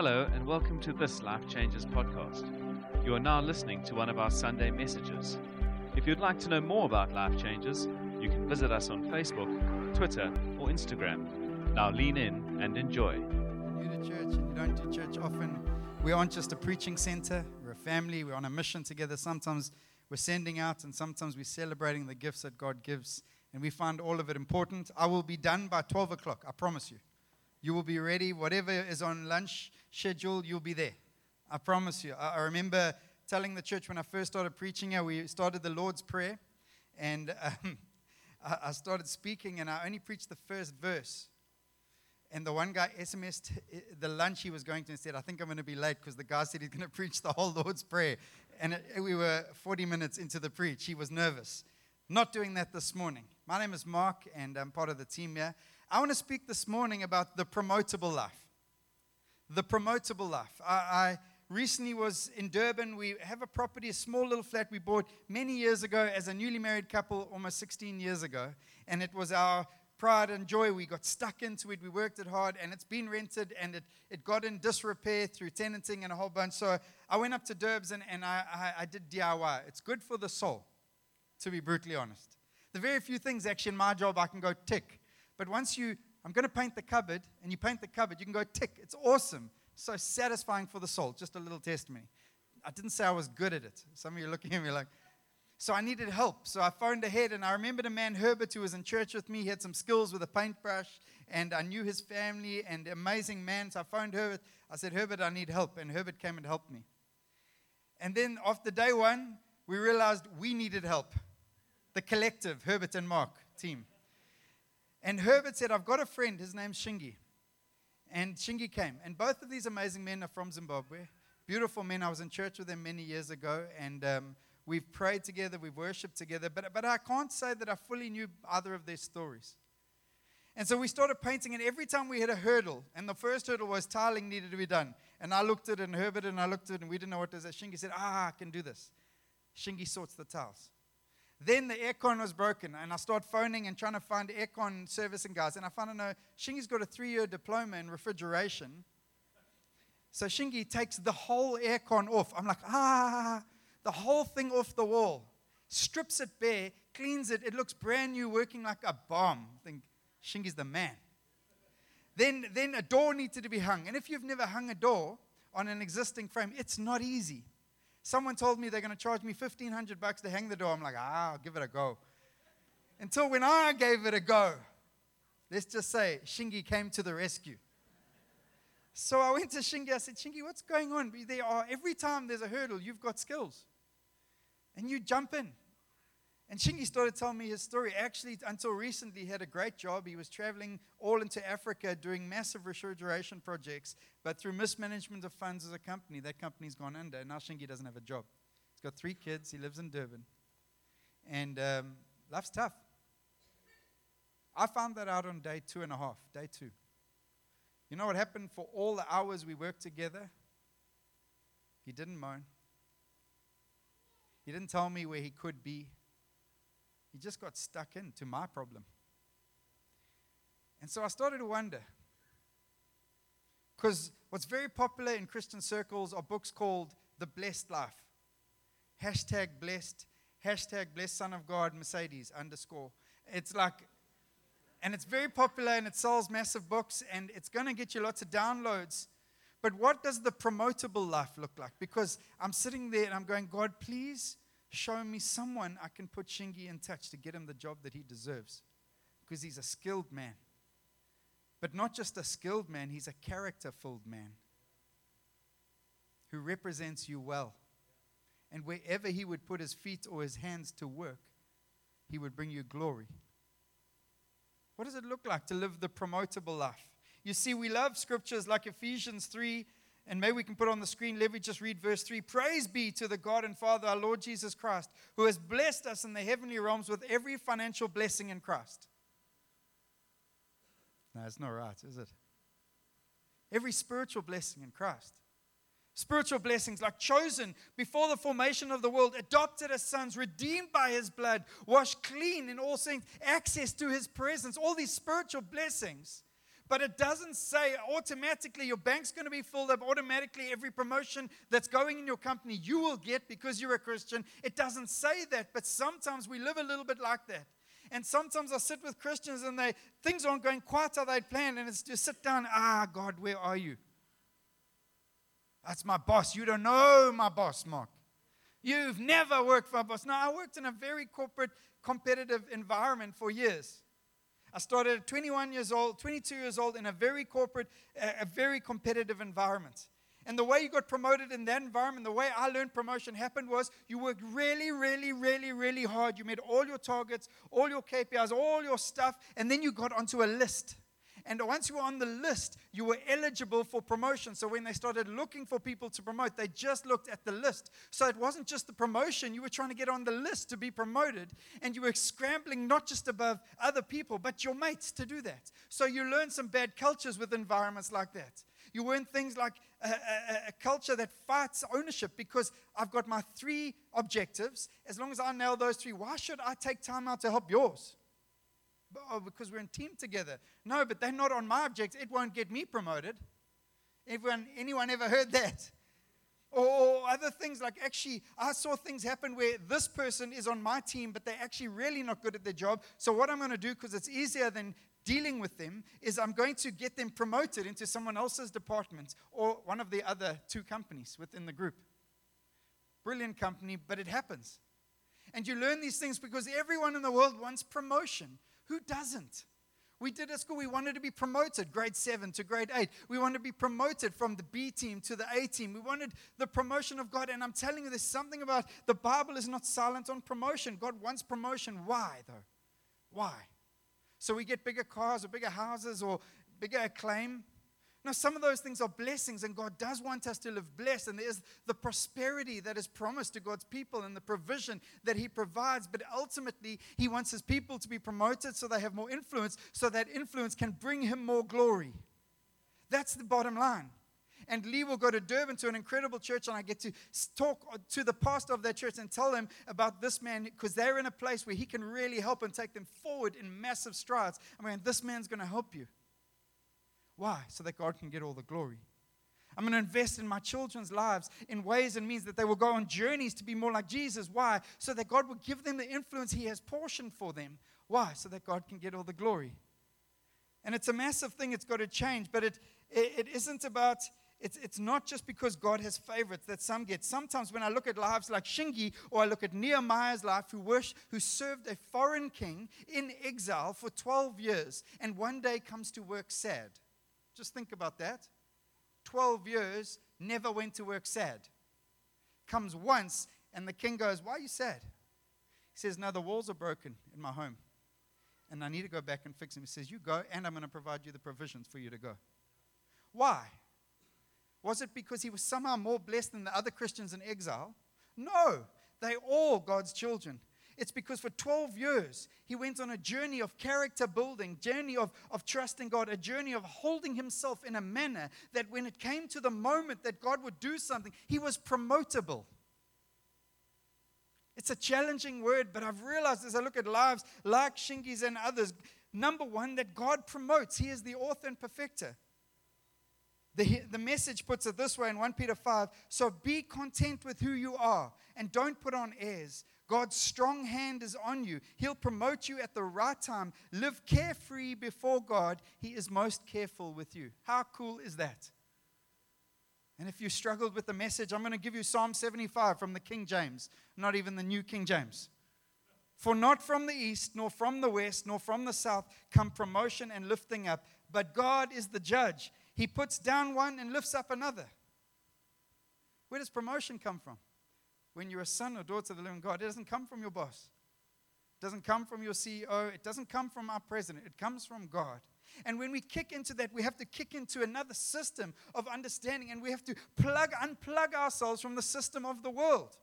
Hello, and welcome to this Life Changes podcast. You are now listening to one of our Sunday messages. If you'd like to know more about Life Changes, you can visit us on Facebook, Twitter, or Instagram. Now lean in and enjoy. You're to church and you don't do church often. We aren't just a preaching center, we're a family, we're on a mission together. Sometimes we're sending out, and sometimes we're celebrating the gifts that God gives, and we find all of it important. I will be done by 12 o'clock, I promise you. You will be ready. Whatever is on lunch schedule, you'll be there. I promise you. I, I remember telling the church when I first started preaching here, we started the Lord's Prayer, and um, I, I started speaking, and I only preached the first verse. And the one guy SMSed the lunch he was going to and said, I think I'm going to be late because the guy said he's going to preach the whole Lord's Prayer. And it, we were 40 minutes into the preach. He was nervous. Not doing that this morning. My name is Mark, and I'm part of the team here. I want to speak this morning about the promotable life. The promotable life. I, I recently was in Durban. We have a property, a small little flat we bought many years ago as a newly married couple, almost 16 years ago. And it was our pride and joy. We got stuck into it. We worked it hard, and it's been rented, and it, it got in disrepair through tenanting and a whole bunch. So I went up to Durbs and, and I, I, I did DIY. It's good for the soul, to be brutally honest. The very few things actually in my job I can go tick. But once you, I'm going to paint the cupboard, and you paint the cupboard, you can go tick. It's awesome. So satisfying for the soul. Just a little testimony. I didn't say I was good at it. Some of you are looking at me like, so I needed help. So I phoned ahead, and I remembered a man, Herbert, who was in church with me. He had some skills with a paintbrush, and I knew his family, and amazing man. So I phoned Herbert. I said, Herbert, I need help. And Herbert came and helped me. And then after day one, we realized we needed help. The collective, Herbert and Mark team. And Herbert said, I've got a friend, his name's Shingi. And Shingi came. And both of these amazing men are from Zimbabwe. Beautiful men. I was in church with them many years ago, and um, we've prayed together, we've worshiped together, but, but I can't say that I fully knew either of their stories. And so we started painting, and every time we hit a hurdle, and the first hurdle was tiling needed to be done. And I looked at it, and Herbert and I looked at it, and we didn't know what to do. Shingi said, Ah, I can do this. Shingi sorts the tiles. Then the aircon was broken, and I started phoning and trying to find aircon servicing guys. And I found out, no, Shingi's got a three year diploma in refrigeration. So Shingi takes the whole aircon off. I'm like, ah, the whole thing off the wall, strips it bare, cleans it. It looks brand new, working like a bomb. I think Shingi's the man. Then, then a door needed to be hung. And if you've never hung a door on an existing frame, it's not easy. Someone told me they're going to charge me 1500 bucks to hang the door. I'm like, ah, I'll give it a go. Until when I gave it a go, let's just say Shingi came to the rescue. So I went to Shingi. I said, Shingi, what's going on? There are, every time there's a hurdle, you've got skills. And you jump in. And Shingi started telling me his story. Actually, until recently, he had a great job. He was traveling all into Africa doing massive refrigeration projects, but through mismanagement of funds as a company, that company's gone under. And now Shingi doesn't have a job. He's got three kids. He lives in Durban. And um, life's tough. I found that out on day two and a half, day two. You know what happened for all the hours we worked together? He didn't moan. He didn't tell me where he could be. He just got stuck into my problem. And so I started to wonder. Because what's very popular in Christian circles are books called The Blessed Life. Hashtag blessed, hashtag blessed son of God, Mercedes underscore. It's like, and it's very popular and it sells massive books and it's going to get you lots of downloads. But what does the promotable life look like? Because I'm sitting there and I'm going, God, please show me someone I can put Shingi in touch to get him the job that he deserves. Because he's a skilled man. But not just a skilled man, he's a character filled man who represents you well. And wherever he would put his feet or his hands to work, he would bring you glory. What does it look like to live the promotable life? You see, we love scriptures like Ephesians 3 and maybe we can put on the screen, let me just read verse 3. Praise be to the God and Father, our Lord Jesus Christ, who has blessed us in the heavenly realms with every financial blessing in Christ. No, it's not right, is it? Every spiritual blessing in Christ. Spiritual blessings like chosen before the formation of the world, adopted as sons, redeemed by his blood, washed clean in all things, access to his presence, all these spiritual blessings But it doesn't say automatically your bank's going to be filled up, automatically every promotion that's going in your company you will get because you're a Christian. It doesn't say that, but sometimes we live a little bit like that. And sometimes I sit with Christians and they things aren't going quite how they'd planned, and it's just sit down, ah, God, where are you? That's my boss. You don't know my boss, Mark. You've never worked for a boss. No, I worked in a very corporate, competitive environment for years. I started at 21 years old, 22 years old in a very corporate, a very competitive environment. And the way you got promoted in that environment, the way I learned promotion happened was you worked really, really, really, really hard. You made all your targets, all your KPIs, all your stuff, and then you got onto a list. And once you were on the list, you were eligible for promotion. So when they started looking for people to promote, they just looked at the list. So it wasn't just the promotion, you were trying to get on the list to be promoted. And you were scrambling not just above other people, but your mates to do that. So you learn some bad cultures with environments like that. You learn things like a, a, a, culture that fights ownership because I've got my three objectives. As long as I nail those three, why should I take time out to help yours? Oh, because we're in team together. No, but they're not on my objects. It won't get me promoted. Everyone, anyone ever heard that? Or, other things like actually, I saw things happen where this person is on my team, but they're actually really not good at their job. So, what I'm going to do, because it's easier than dealing with them, is I'm going to get them promoted into someone else's department or one of the other two companies within the group. Brilliant company, but it happens. And you learn these things because everyone in the world wants promotion. Who doesn't? We did at school, we wanted to be promoted, grade seven to grade eight. We wanted to be promoted from the B team to the A team. We wanted the promotion of God. And I'm telling you, there's something about the Bible is not silent on promotion. God wants promotion. Why, though? Why? So we get bigger cars or bigger houses or bigger acclaim. Now, some of those things are blessings, and God does want us to live blessed. And there's the prosperity that is promised to God's people and the provision that He provides. But ultimately, He wants His people to be promoted so they have more influence, so that influence can bring Him more glory. That's the bottom line. And Lee will go to Durban to an incredible church, and I get to talk to the pastor of that church and tell them about this man because they're in a place where he can really help and take them forward in massive strides. I mean, this man's going to help you. Why? So that God can get all the glory. I'm going to invest in my children's lives in ways and means that they will go on journeys to be more like Jesus. Why? So that God will give them the influence He has portioned for them. Why? So that God can get all the glory. And it's a massive thing, it's got to change, but it, it, it isn't about, it's, it's not just because God has favorites that some get. Sometimes when I look at lives like Shingi or I look at Nehemiah's life, who, worship, who served a foreign king in exile for 12 years and one day comes to work sad just think about that. 12 years, never went to work sad. Comes once, and the king goes, Why are you sad? He says, No, the walls are broken in my home. And I need to go back and fix them. He says, You go, and I'm going to provide you the provisions for you to go. Why? Was it because he was somehow more blessed than the other Christians in exile? No, they all God's children. It's because for 12 years, he went on a journey of character building, journey of, of trusting God, a journey of holding himself in a manner that when it came to the moment that God would do something, he was promotable. It's a challenging word, but I've realized as I look at lives like Shingi's and others, number one, that God promotes. He is the author and perfecter. The, the message puts it this way in 1 Peter 5 So be content with who you are and don't put on airs. God's strong hand is on you. He'll promote you at the right time. Live carefree before God. He is most careful with you. How cool is that? And if you struggled with the message, I'm going to give you Psalm 75 from the King James, not even the New King James. For not from the east, nor from the west, nor from the south come promotion and lifting up, but God is the judge. He puts down one and lifts up another. Where does promotion come from? when you're a son or daughter of the living God, it doesn't come from your boss. It doesn't come from your CEO. It doesn't come from our president. It comes from God. And when we kick into that, we have to kick into another system of understanding and we have to plug, unplug ourselves from the system of the world.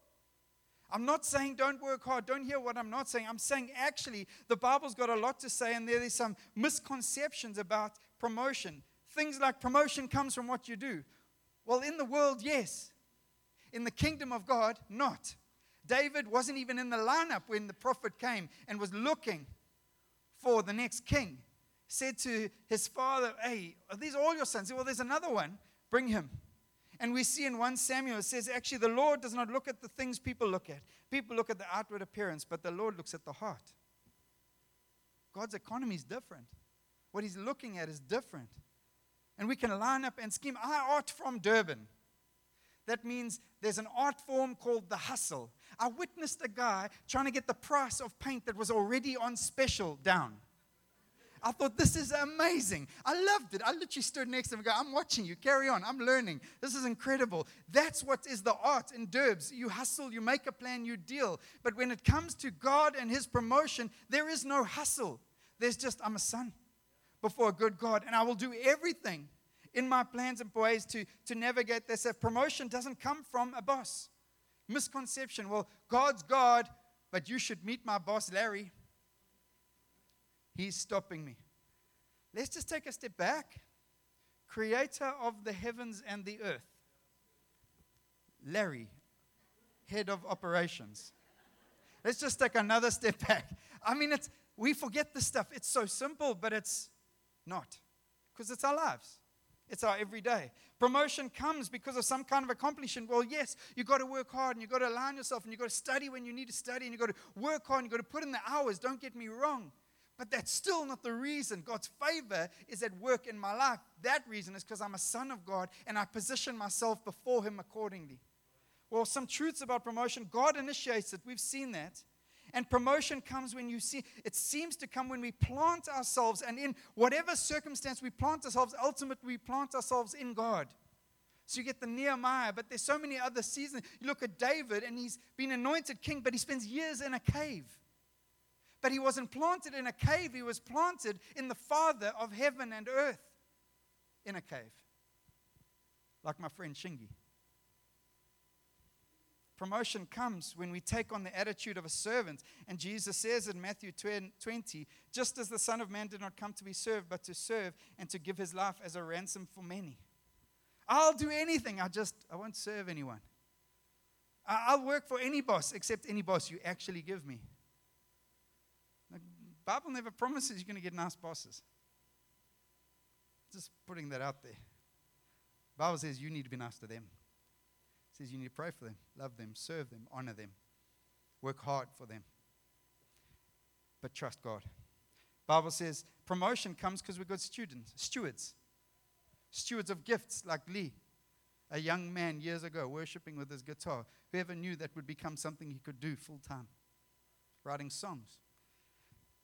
I'm not saying don't work hard. Don't hear what I'm not saying. I'm saying actually the Bible's got a lot to say, and there is some misconceptions about promotion. Things like promotion comes from what you do. Well, in the world, yes. In the kingdom of God, not. David wasn't even in the lineup when the prophet came and was looking for the next king. said to his father, Hey, are these all your sons? Well, there's another one. Bring him. And we see in 1 Samuel, it says, actually, the Lord does not look at the things people look at. People look at the outward appearance, but the Lord looks at the heart. God's economy is different. What he's looking at is different. And we can line up and scheme. I art from Durban. That means there's an art form called the hustle. I witnessed a guy trying to get the price of paint that was already on special down. I thought, this is amazing. I loved it. I literally stood next to him and go, I'm watching you. Carry on. I'm learning. This is incredible. That's what is the art in Durbs. You hustle, you make a plan, you deal. But when it comes to God and His promotion, there is no hustle. There's just, I'm a son before a good God, and I will do everything in my plans and ways to, to navigate this. If promotion doesn't come from a boss, misconception. Well, God's God, but you should meet my boss, Larry. He's stopping me. Let's just take a step back. Creator of the heavens and the earth. Larry, head of operations. Let's just take another step back. I mean, it's, we forget this stuff. It's so simple, but it's not because it's our lives. It's our everyday. Promotion comes because of some kind of accomplishment. Well, yes, you've got to work hard and you've got to align yourself and you've got to study when you need to study and you've got to work hard and you've got to put in the hours. Don't get me wrong. But that's still not the reason. God's favor is at work in my life. That reason is because I'm a son of God and I position myself before Him accordingly. Well, some truths about promotion God initiates it. We've seen that. And promotion comes when you see, it seems to come when we plant ourselves, and in whatever circumstance we plant ourselves, ultimately we plant ourselves in God. So you get the Nehemiah, but there's so many other seasons. You look at David, and he's been anointed king, but he spends years in a cave. But he wasn't planted in a cave, he was planted in the Father of heaven and earth in a cave. Like my friend Shingi. Promotion comes when we take on the attitude of a servant. And Jesus says in Matthew 20, just as the Son of Man did not come to be served, but to serve and to give his life as a ransom for many. I'll do anything, I just, I won't serve anyone. I'll work for any boss except any boss you actually give me. Bible never promises you're going to get nice bosses. Just putting that out there. The Bible says you need to be nice to them says you need to pray for them, love them, serve them, honor them, work hard for them. But trust God. Bible says promotion comes because we're good students, stewards. Stewards of gifts like Lee, a young man years ago worshiping with his guitar. Whoever knew that would become something he could do full time, writing songs.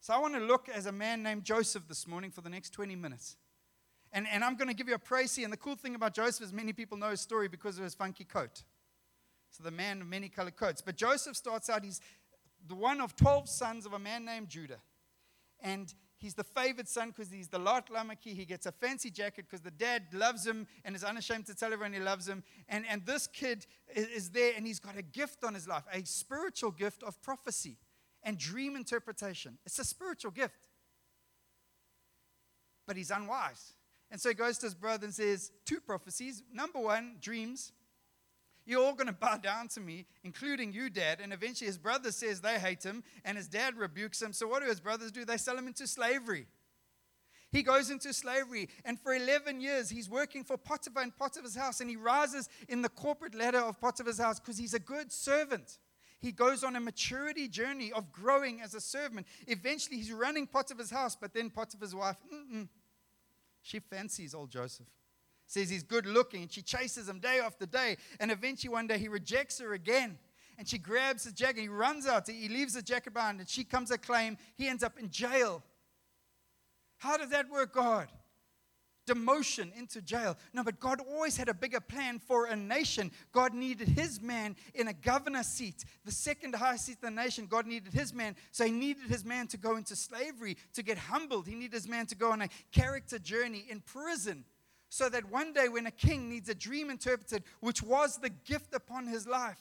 So I want to look as a man named Joseph this morning for the next 20 minutes. And, and I'm going to give you a précis. And the cool thing about Joseph is many people know his story because of his funky coat. So the man of many colored coats. But Joseph starts out, he's the one of 12 sons of a man named Judah. And he's the favored son because he's the laat lammetjie. He gets a fancy jacket because the dad loves him and is unashamed to tell everyone he loves him. And, and this kid is there and he's got a gift on his life, a spiritual gift of prophecy and dream interpretation. It's a spiritual gift. But he's unwise. And so he goes to his brother and says, Two prophecies. Number one, dreams. You're all going to bow down to me, including you, dad. And eventually his brother says they hate him, and his dad rebukes him. So what do his brothers do? They sell him into slavery. He goes into slavery, and for 11 years, he's working for Potiphar in Potiphar's house, and he rises in the corporate ladder of Potiphar's house because he's a good servant. He goes on a maturity journey of growing as a servant. Eventually, he's running Potiphar's house, but then Potiphar's wife, mm-mm, she fancies old Joseph. Says he's good looking. And she chases him day after day. And eventually one day he rejects her again. And she grabs his jacket. He runs out. He leaves the jacket behind. And she comes to claim. He ends up in jail. How does that work, God? Demotion into jail. No, but God always had a bigger plan for a nation. God needed his man in a governor seat, the second highest seat in the nation. God needed his man. So he needed his man to go into slavery, to get humbled. He needed his man to go on a character journey in prison. So that one day, when a king needs a dream interpreted, which was the gift upon his life,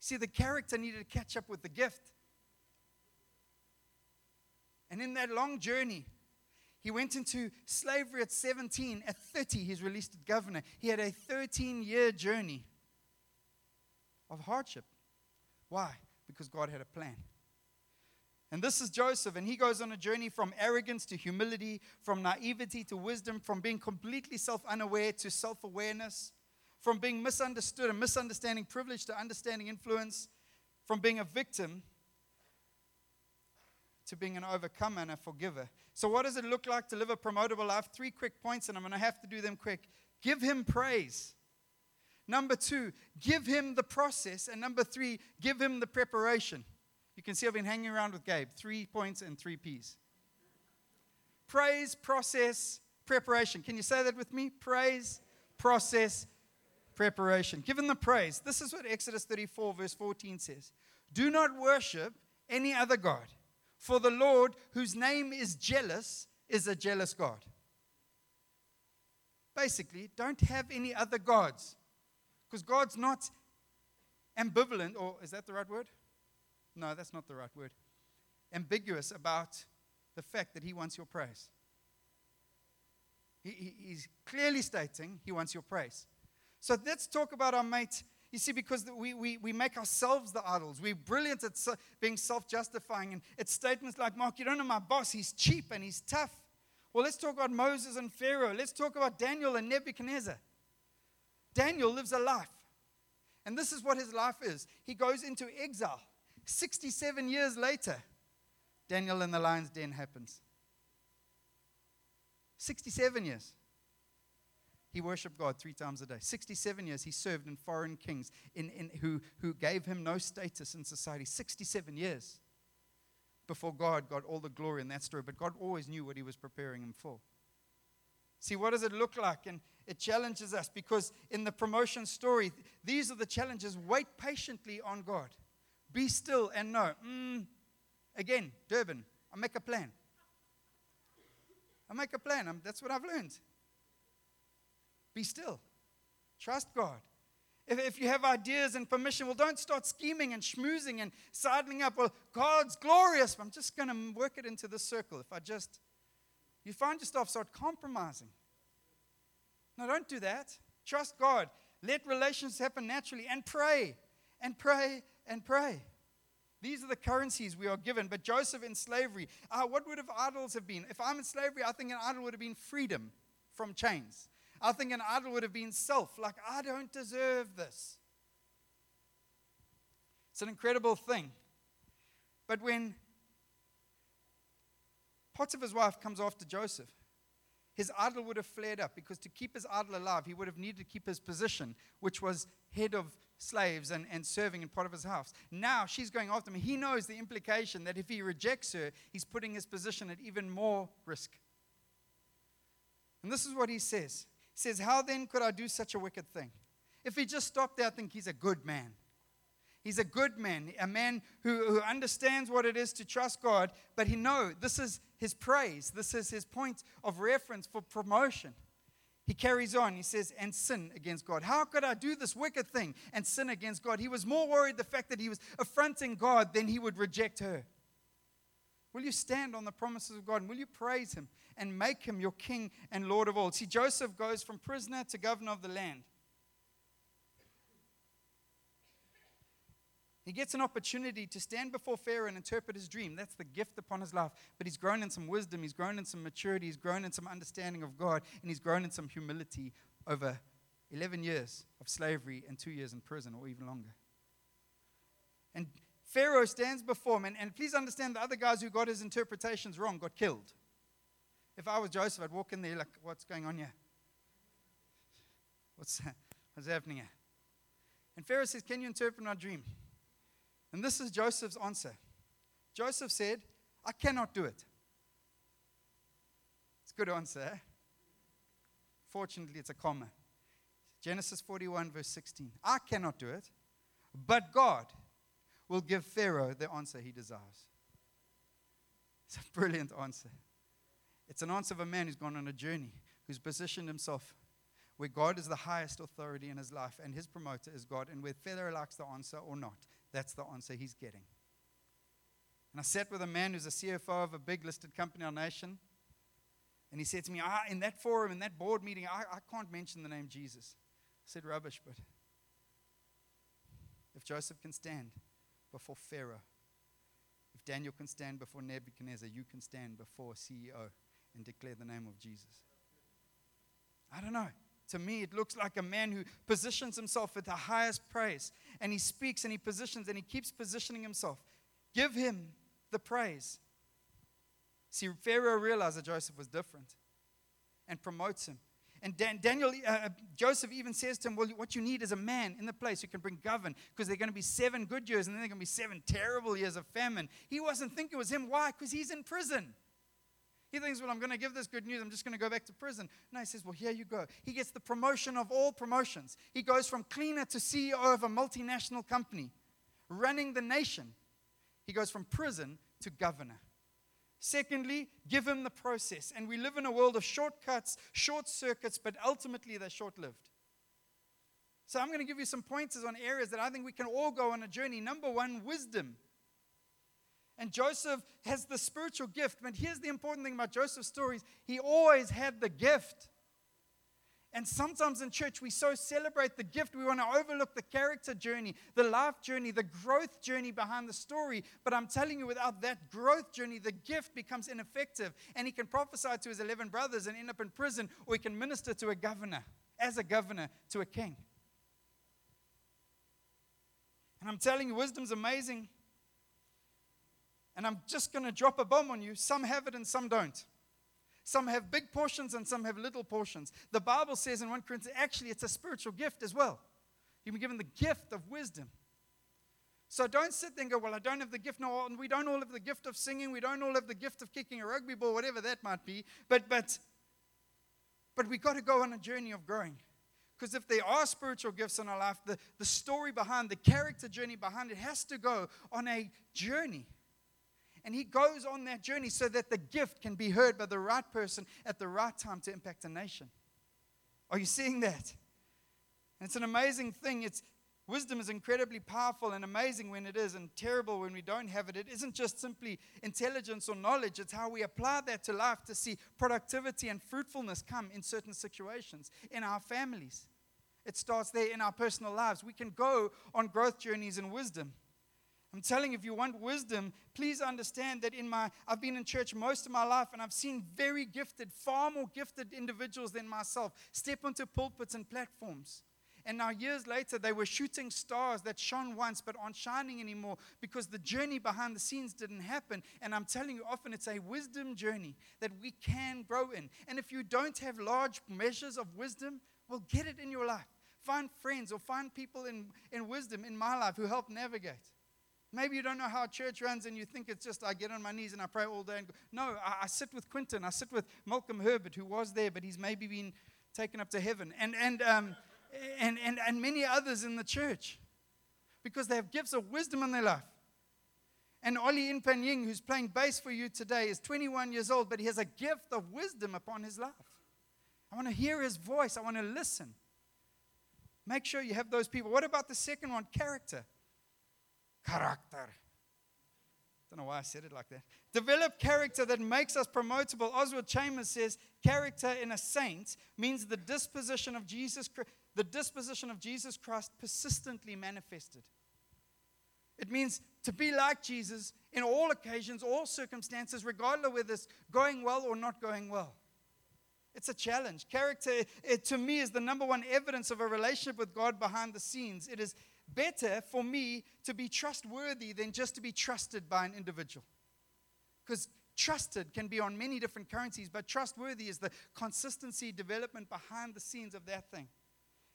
see, the character needed to catch up with the gift. And in that long journey, he went into slavery at 17. At 30, he's released as governor. He had a 13 year journey of hardship. Why? Because God had a plan. And this is Joseph, and he goes on a journey from arrogance to humility, from naivety to wisdom, from being completely self unaware to self awareness, from being misunderstood and misunderstanding privilege to understanding influence, from being a victim to being an overcomer and a forgiver. So, what does it look like to live a promotable life? Three quick points, and I'm going to have to do them quick. Give him praise. Number two, give him the process. And number three, give him the preparation. You can see I've been hanging around with Gabe. Three points and three P's. Praise, process, preparation. Can you say that with me? Praise, process, preparation. Give him the praise. This is what Exodus 34, verse 14 says Do not worship any other God, for the Lord, whose name is jealous, is a jealous God. Basically, don't have any other gods. Because God's not ambivalent, or is that the right word? No, that's not the right word. Ambiguous about the fact that He wants your praise. He, he, he's clearly stating He wants your praise. So let's talk about our mate. You see, because we, we, we make ourselves the idols. We're brilliant at being self justifying. And it's statements like, Mark, you don't know my boss. He's cheap and he's tough. Well, let's talk about Moses and Pharaoh. Let's talk about Daniel and Nebuchadnezzar. Daniel lives a life. And this is what his life is. He goes into exile. 67 years later, Daniel in the lion's den happens. 67 years. He worshiped God three times a day. 67 years he served in foreign kings in, in, who, who gave him no status in society. 67 years before God got all the glory in that story. But God always knew what he was preparing him for. See, what does it look like? And it challenges us because in the promotion story, these are the challenges. Wait patiently on God. Be still and know. Mm, again, Durban, I make a plan. I make a plan. I'm, that's what I've learned. Be still. Trust God. If, if you have ideas and permission, well, don't start scheming and schmoozing and sidling up. Well, God's glorious. I'm just going to work it into the circle. If I just, you find yourself start compromising. No, don't do that. Trust God. Let relations happen naturally and pray and pray and pray. These are the currencies we are given. But Joseph in slavery, uh, what would have idols have been? If I'm in slavery, I think an idol would have been freedom from chains. I think an idol would have been self, like, I don't deserve this. It's an incredible thing. But when Potiphar's wife comes after Joseph, his idol would have flared up because to keep his idol alive, he would have needed to keep his position, which was head of slaves and, and serving in Potiphar's house. Now she's going after him. He knows the implication that if he rejects her, he's putting his position at even more risk. And this is what he says says, How then could I do such a wicked thing? If he just stopped there, I think he's a good man. He's a good man, a man who, who understands what it is to trust God, but he knows this is his praise. This is his point of reference for promotion. He carries on. He says, and sin against God. How could I do this wicked thing and sin against God? He was more worried the fact that he was affronting God than he would reject her. Will you stand on the promises of God and will you praise him and make him your king and Lord of all? See, Joseph goes from prisoner to governor of the land. He gets an opportunity to stand before Pharaoh and interpret his dream. That's the gift upon his life. But he's grown in some wisdom, he's grown in some maturity, he's grown in some understanding of God, and he's grown in some humility over 11 years of slavery and two years in prison, or even longer. And Pharaoh stands before him, and, and please understand the other guys who got his interpretations wrong got killed. If I was Joseph, I'd walk in there like, what's going on here? What's, what's happening here? And Pharaoh says, Can you interpret my dream? And this is Joseph's answer. Joseph said, I cannot do it. It's a good answer. Eh? Fortunately, it's a comma. Genesis 41, verse 16. I cannot do it, but God will give Pharaoh the answer he desires. It's a brilliant answer. It's an answer of a man who's gone on a journey, who's positioned himself where God is the highest authority in his life and his promoter is God, and where Pharaoh likes the answer or not. That's the answer he's getting. And I sat with a man who's a CFO of a big listed company in our nation. And he said to me, ah, in that forum, in that board meeting, I, I can't mention the name Jesus. I said, rubbish, but if Joseph can stand before Pharaoh, if Daniel can stand before Nebuchadnezzar, you can stand before CEO and declare the name of Jesus. I don't know. To me, it looks like a man who positions himself at the highest praise and he speaks and he positions and he keeps positioning himself. Give him the praise. See, Pharaoh realized that Joseph was different and promotes him. And Dan, Daniel, uh, uh, Joseph even says to him, Well, what you need is a man in the place who can bring govern, because there are going to be seven good years and then there are going to be seven terrible years of famine. He wasn't thinking it was him. Why? Because he's in prison. He thinks, Well, I'm going to give this good news. I'm just going to go back to prison. No, he says, Well, here you go. He gets the promotion of all promotions. He goes from cleaner to CEO of a multinational company, running the nation. He goes from prison to governor. Secondly, give him the process. And we live in a world of shortcuts, short circuits, but ultimately they're short lived. So I'm going to give you some pointers on areas that I think we can all go on a journey. Number one, wisdom. And Joseph has the spiritual gift. But here's the important thing about Joseph's stories he always had the gift. And sometimes in church, we so celebrate the gift, we want to overlook the character journey, the life journey, the growth journey behind the story. But I'm telling you, without that growth journey, the gift becomes ineffective. And he can prophesy to his 11 brothers and end up in prison, or he can minister to a governor, as a governor to a king. And I'm telling you, wisdom's amazing. And I'm just going to drop a bomb on you. Some have it and some don't. Some have big portions and some have little portions. The Bible says in 1 Corinthians, actually, it's a spiritual gift as well. You've been given the gift of wisdom. So don't sit there and go, Well, I don't have the gift. No, we don't all have the gift of singing. We don't all have the gift of kicking a rugby ball, whatever that might be. But, but, but we've got to go on a journey of growing. Because if there are spiritual gifts in our life, the, the story behind, the character journey behind it has to go on a journey. And he goes on that journey so that the gift can be heard by the right person at the right time to impact a nation. Are you seeing that? It's an amazing thing. It's wisdom is incredibly powerful and amazing when it is and terrible when we don't have it. It isn't just simply intelligence or knowledge, it's how we apply that to life to see productivity and fruitfulness come in certain situations in our families. It starts there in our personal lives. We can go on growth journeys in wisdom. I'm telling you, if you want wisdom, please understand that in my, I've been in church most of my life and I've seen very gifted, far more gifted individuals than myself step onto pulpits and platforms. And now, years later, they were shooting stars that shone once but aren't shining anymore because the journey behind the scenes didn't happen. And I'm telling you, often it's a wisdom journey that we can grow in. And if you don't have large measures of wisdom, well, get it in your life. Find friends or find people in, in wisdom in my life who help navigate. Maybe you don't know how church runs and you think it's just I get on my knees and I pray all day. And go. No, I, I sit with Quinton. I sit with Malcolm Herbert, who was there, but he's maybe been taken up to heaven. And, and, um, and, and, and many others in the church because they have gifts of wisdom in their life. And Oli Inpanying, who's playing bass for you today, is 21 years old, but he has a gift of wisdom upon his life. I want to hear his voice. I want to listen. Make sure you have those people. What about the second one? Character. Character. Don't know why I said it like that. Develop character that makes us promotable. Oswald Chambers says character in a saint means the disposition of Jesus, the disposition of Jesus Christ persistently manifested. It means to be like Jesus in all occasions, all circumstances, regardless whether it's going well or not going well. It's a challenge. Character, it, to me, is the number one evidence of a relationship with God behind the scenes. It is better for me to be trustworthy than just to be trusted by an individual. Because trusted can be on many different currencies, but trustworthy is the consistency development behind the scenes of that thing.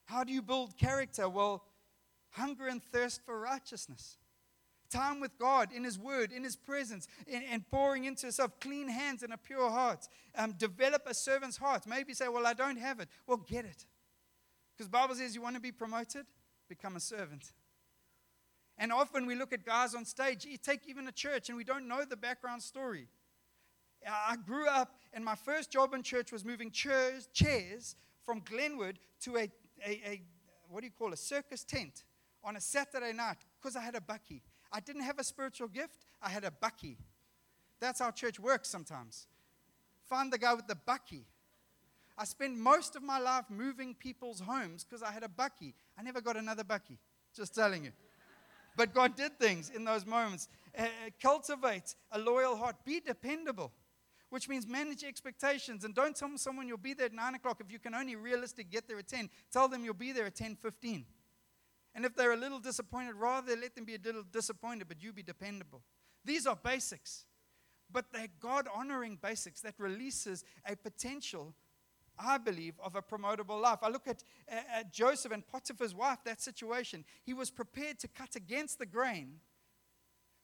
How do you build character? Well, hunger and thirst for righteousness. Time with God in His Word, in His presence, and pouring into yourself clean hands and a pure heart. Um, develop a servant's heart. Maybe say, Well, I don't have it. Well, get it. Because Bible says you want to be promoted? Become a servant. And often we look at guys on stage, you take even a church, and we don't know the background story. I grew up, and my first job in church was moving chairs, chairs from Glenwood to a, a, a, what do you call a circus tent on a Saturday night because I had a bakkie. I didn't have a spiritual gift, I had a bakkie. That's how church works sometimes. Find the guy with the bakkie. I spent most of my life moving people's homes because I had a bakkie. I never got another bakkie, just telling you. but God did things in those moments. Uh, cultivate a loyal heart. Be dependable, which means manage expectations. And don't tell someone you'll be there at 9 o'clock if you can only realistically get there at 10. Tell them you'll be there at 10.15. And if they're a little disappointed, rather let them be a little disappointed, but you be dependable. These are basics, but they're God honoring basics that releases a potential I believe, of a promotable life. I look at, at Joseph and Potiphar's wife, that situation. He was prepared to cut against the grain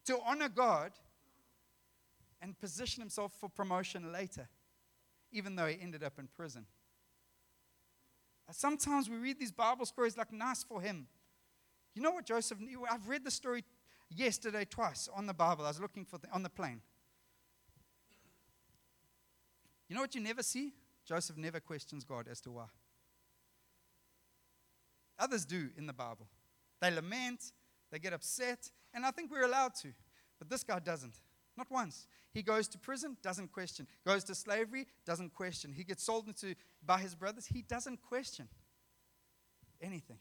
to honor God and position himself for promotion later, even though he ended up in prison. Uh, sometimes we read these Bible stories like nice for him. You know what Joseph knew? I've read the story yesterday twice on the Bible. I was looking for the, on the plane. You know what you never see? Joseph never questions God as to why. Others do in the Bible. They lament, they get upset, and I think we're allowed to. But this guy doesn't. Not once. He goes to prison, doesn't question. Goes to slavery, doesn't question. He gets sold into by his brothers, he doesn't question anything.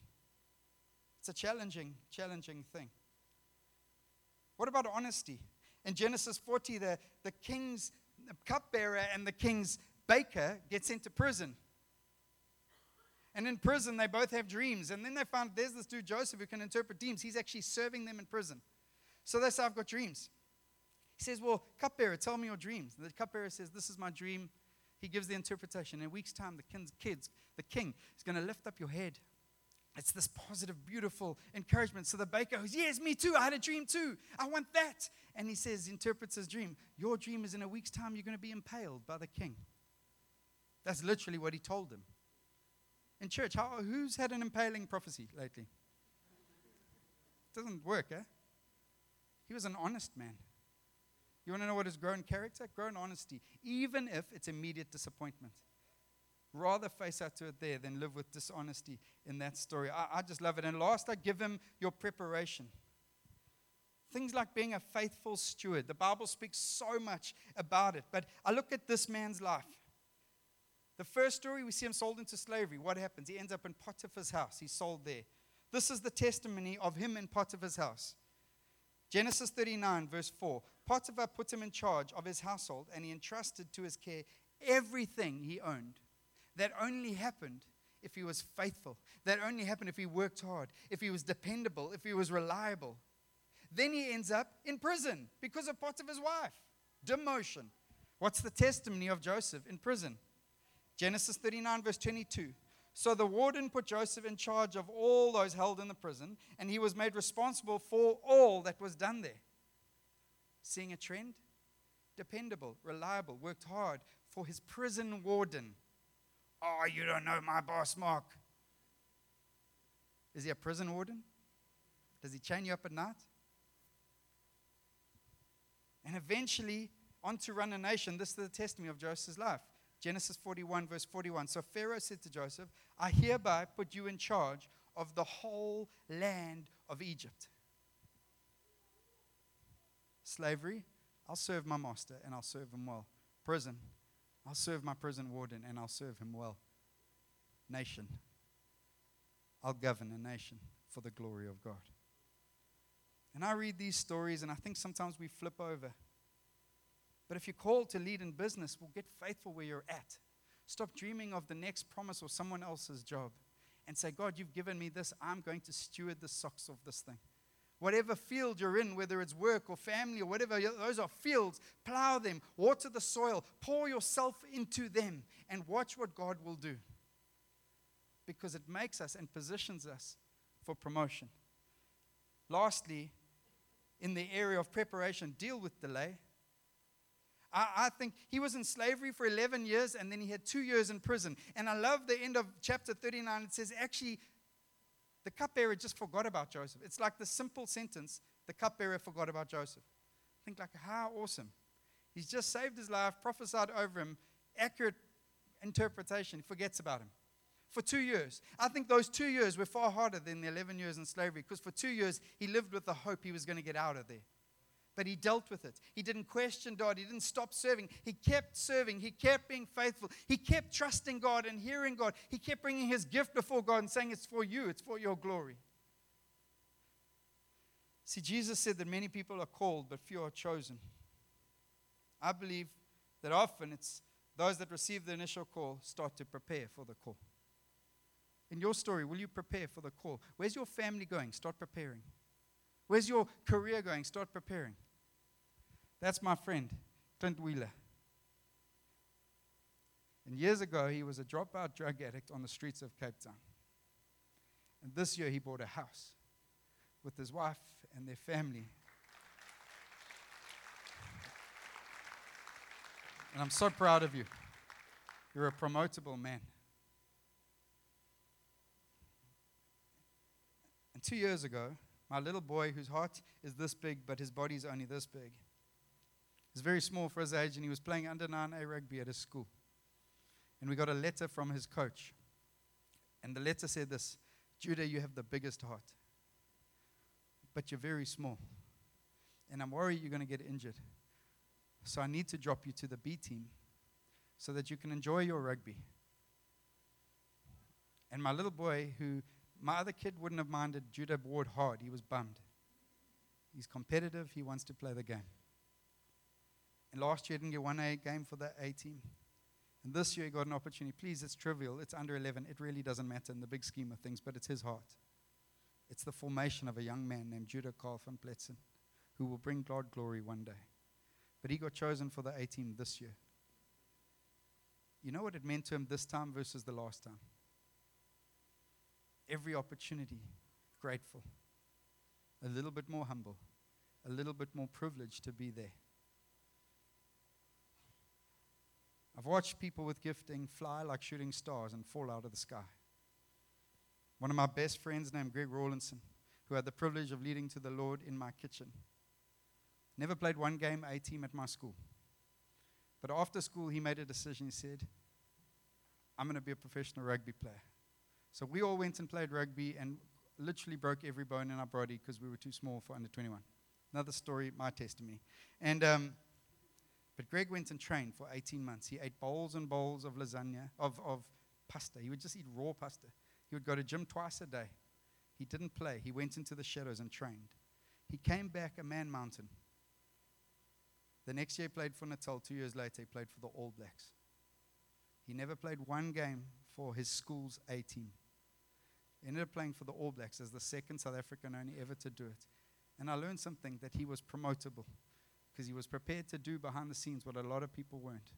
It's a challenging, challenging thing. What about honesty? In Genesis 40, the, the king's cupbearer and the king's baker gets sent to prison. And in prison, they both have dreams. And then they found there's this dude, Joseph, who can interpret dreams. He's actually serving them in prison. So they say, I've got dreams. He says, Well, cupbearer, tell me your dreams. And the cupbearer says, This is my dream. He gives the interpretation. In a week's time, the king's kids, the king is going to lift up your head. It's this positive, beautiful encouragement. So the baker goes, Yes, me too. I had a dream too. I want that. And he says, interprets his dream. Your dream is in a week's time, you're going to be impaled by the king. That's literally what he told them. In church, how, who's had an impaling prophecy lately? Doesn't work, eh? He was an honest man. You want to know what is grown character? Grown honesty, even if it's immediate disappointment. Rather face out to it there than live with dishonesty in that story. I, I just love it. And last, I give him your preparation. Things like being a faithful steward. The Bible speaks so much about it. But I look at this man's life. The first story, we see him sold into slavery. What happens? He ends up in Potiphar's house. He's sold there. This is the testimony of him in Potiphar's house. Genesis 39, verse 4. Potiphar put him in charge of his household, and he entrusted to his care everything he owned. That only happened if he was faithful. That only happened if he worked hard, if he was dependable, if he was reliable. Then he ends up in prison because of Potiphar's wife. Demotion. What's the testimony of Joseph in prison? Genesis 39, verse 22. So the warden put Joseph in charge of all those held in the prison, and he was made responsible for all that was done there. Seeing a trend? Dependable, reliable, worked hard for his prison warden. Oh, you don't know my boss, Mark. Is he a prison warden? Does he chain you up at night? And eventually, on to run a nation. This is the testimony of Joseph's life. Genesis 41, verse 41. So Pharaoh said to Joseph, I hereby put you in charge of the whole land of Egypt. Slavery, I'll serve my master and I'll serve him well. Prison, I'll serve my prison warden and I'll serve him well. Nation, I'll govern a nation for the glory of God. And I read these stories and I think sometimes we flip over. But if you're called to lead in business, well, get faithful where you're at. Stop dreaming of the next promise or someone else's job and say, God, you've given me this. I'm going to steward the socks of this thing. Whatever field you're in, whether it's work or family or whatever, those are fields. Plow them, water the soil, pour yourself into them, and watch what God will do. Because it makes us and positions us for promotion. Lastly, in the area of preparation, deal with delay. I, I, think he was in slavery for 11 years and then he had two years in prison. And I love the end of chapter 39. It says, actually, the cupbearer just forgot about Joseph. It's like the simple sentence the cupbearer forgot about Joseph. Think like, how awesome. He's just saved his life, prophesied over him, accurate interpretation. Forgets about him. For two years. I think those two years were far harder than the 11 years in slavery because for two years he lived with the hope he was going to get out of there but he dealt with it. He didn't question God. He didn't stop serving. He kept serving. He kept being faithful. He kept trusting God and hearing God. He kept bringing his gift before God and saying, It's for you, it's for your glory. See, Jesus said that many people are called, but few are chosen. I believe that often it's those that receive the initial call start to prepare for the call. In your story, will you prepare for the call? Where's your family going? Start preparing. Where's your career going? Start preparing. That's my friend, Clint Wheeler. And years ago, he was a dropout drug addict on the streets of Cape Town. And this year, he bought a house with his wife and their family. And I'm so proud of you. You're a promotable man. And two years ago, my little boy, whose heart is this big, but his body's only this big, is very small for his age, and he was playing under 9A rugby at his school. And we got a letter from his coach. And the letter said this Judah, you have the biggest heart, but you're very small. And I'm worried you're going to get injured. So I need to drop you to the B team so that you can enjoy your rugby. And my little boy, who my other kid wouldn't have minded Judah Ward hard. He was bummed. He's competitive. He wants to play the game. Last year, he didn't get one A game for the A team. And this year, he got an opportunity. Please, it's trivial. It's under 11. It really doesn't matter in the big scheme of things, but it's his heart. It's the formation of a young man named Judah van Pletzen, who will bring God glory one day. But he got chosen for the A team this year. You know what it meant to him this time versus the last time? every opportunity grateful, a little bit more humble, a little bit more privileged to be there. I've watched people with gifting fly like shooting stars and fall out of the sky. One of my best friends named Greg Rawlinson, who had the privilege of leading to the Lord in my kitchen, never played one game A team at my school. But after school, he made a decision. He said, I'm going to be a professional rugby player. So we all went and played rugby and literally broke every bone in our body because we were too small for under 21. Another story, my testimony. And um, but Greg went and trained for 18 months. He ate bowls and bowls of lasagna, of, of pasta. He would just eat raw pasta. He would go to gym twice a day. He didn't play. He went into the shadows and trained. He came back a man mountain. The next year he played for Natal. Two years later, he played for the All Blacks. He never played one game for his school's A team ended up playing for the All Blacks as the second South African only ever to do it. And I learned something that he was promotable because he was prepared to do behind the scenes what a lot of people weren't.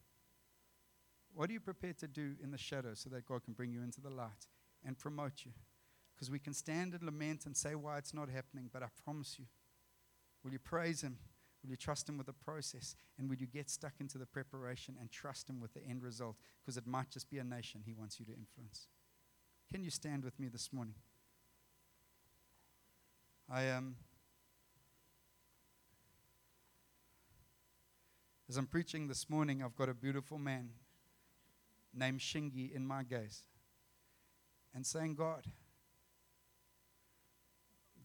What are you prepared to do in the shadows so that God can bring you into the light and promote you? Because we can stand and lament and say why it's not happening, but I promise you, will you praise Him? Will you trust Him with the process? And will you get stuck into the preparation and trust Him with the end result? Because it might just be a nation He wants you to influence. Can you stand with me this morning? I am. Um, as I'm preaching this morning, I've got a beautiful man named Shingi in my gaze and saying, God,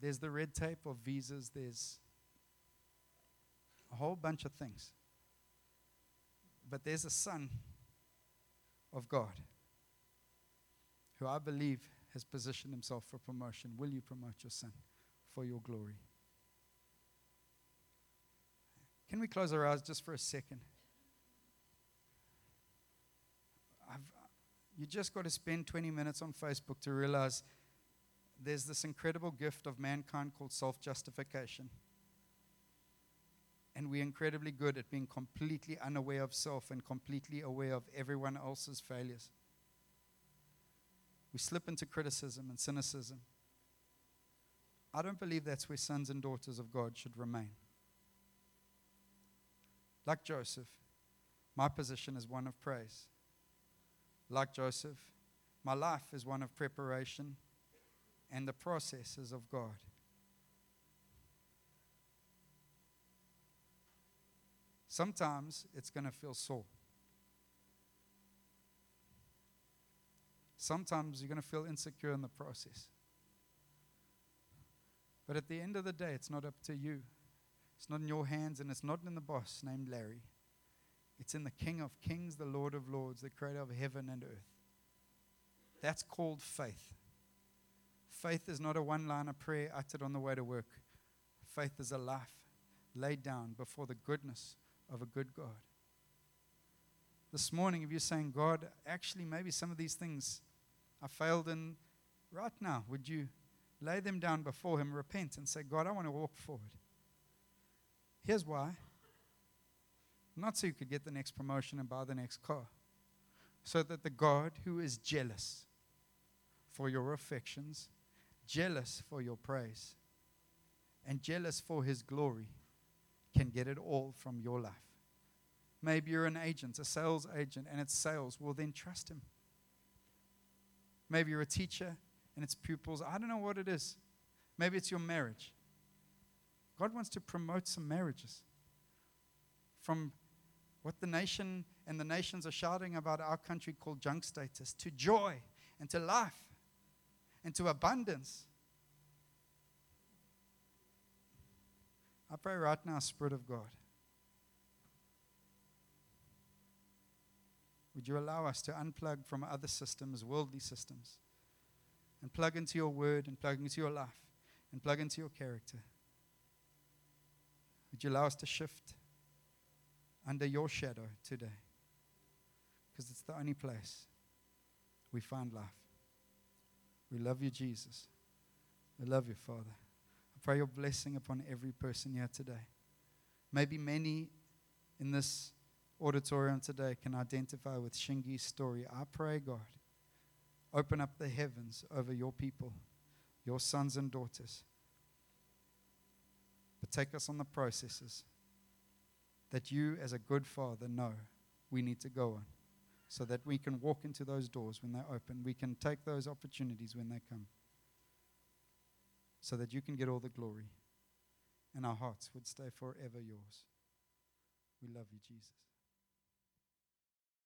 there's the red tape of visas, there's a whole bunch of things. But there's a son of God who I believe has positioned himself for promotion. Will you promote your son for your glory? Can we close our eyes just for a second? I've, you just got to spend 20 minutes on Facebook to realize there's this incredible gift of mankind called self justification. And we're incredibly good at being completely unaware of self and completely aware of everyone else's failures. We slip into criticism and cynicism. I don't believe that's where sons and daughters of God should remain. Like Joseph, my position is one of praise. Like Joseph, my life is one of preparation and the processes of God. Sometimes it's going to feel sore. Sometimes you're going to feel insecure in the process. But at the end of the day, it's not up to you. It's not in your hands, and it's not in the boss named Larry. It's in the King of Kings, the Lord of Lords, the creator of heaven and earth. That's called faith. Faith is not a one liner prayer uttered on the way to work. Faith is a life laid down before the goodness of a good God. This morning, if you're saying, God, actually, maybe some of these things I failed in right now, would you lay them down before Him, repent, and say, God, I want to walk forward? Here's why. Not so you could get the next promotion and buy the next car, so that the God who is jealous for your affections, jealous for your praise, and jealous for his glory can get it all from your life. Maybe you're an agent, a sales agent, and it's sales. Well, then trust him. Maybe you're a teacher and it's pupils. I don't know what it is. Maybe it's your marriage. God wants to promote some marriages from what the nation and the nations are shouting about our country called junk status to joy and to life and to abundance. I pray right now, Spirit of God. Would you allow us to unplug from other systems, worldly systems, and plug into your word and plug into your life and plug into your character? Would you allow us to shift under your shadow today? Because it's the only place we find life. We love you, Jesus. We love you, Father. I pray your blessing upon every person here today. Maybe many in this auditorium today can identify with Shingi's story. I pray, God, open up the heavens over your people, your sons and daughters. But take us on the processes that you, as a good father, know we need to go on so that we can walk into those doors when they're open. We can take those opportunities when they come so that you can get all the glory and our hearts would stay forever yours. We love you, Jesus.